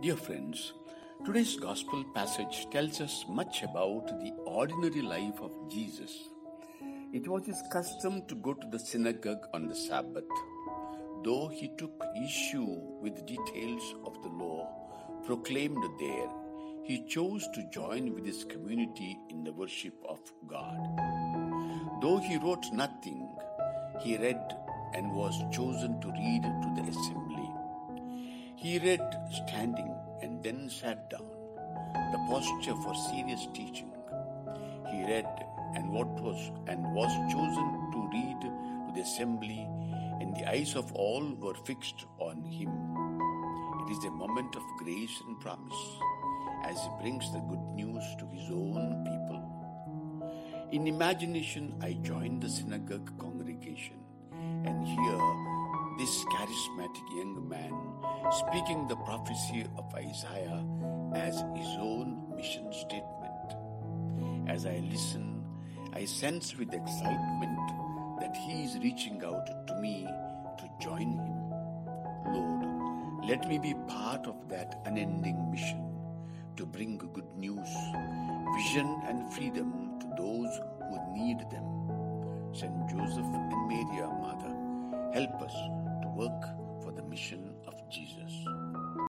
Dear friends, today's gospel passage tells us much about the ordinary life of Jesus. It was his custom to go to the synagogue on the Sabbath. Though he took issue with details of the law proclaimed there, he chose to join with his community in the worship of God. Though he wrote nothing, he read and was chosen to read to the assembly. He read standing and then sat down, the posture for serious teaching. He read and what was and was chosen to read to the assembly, and the eyes of all were fixed on him. It is a moment of grace and promise as he brings the good news to his own people. In imagination, I joined the synagogue congregation and hear this charismatic young man speaking the prophecy of Isaiah as his own mission statement. As I listen, I sense with excitement that he is reaching out to me to join him. Lord, let me be part of that unending mission to bring good news, vision, and freedom to those who need them. Saint Joseph and our Mother, help us work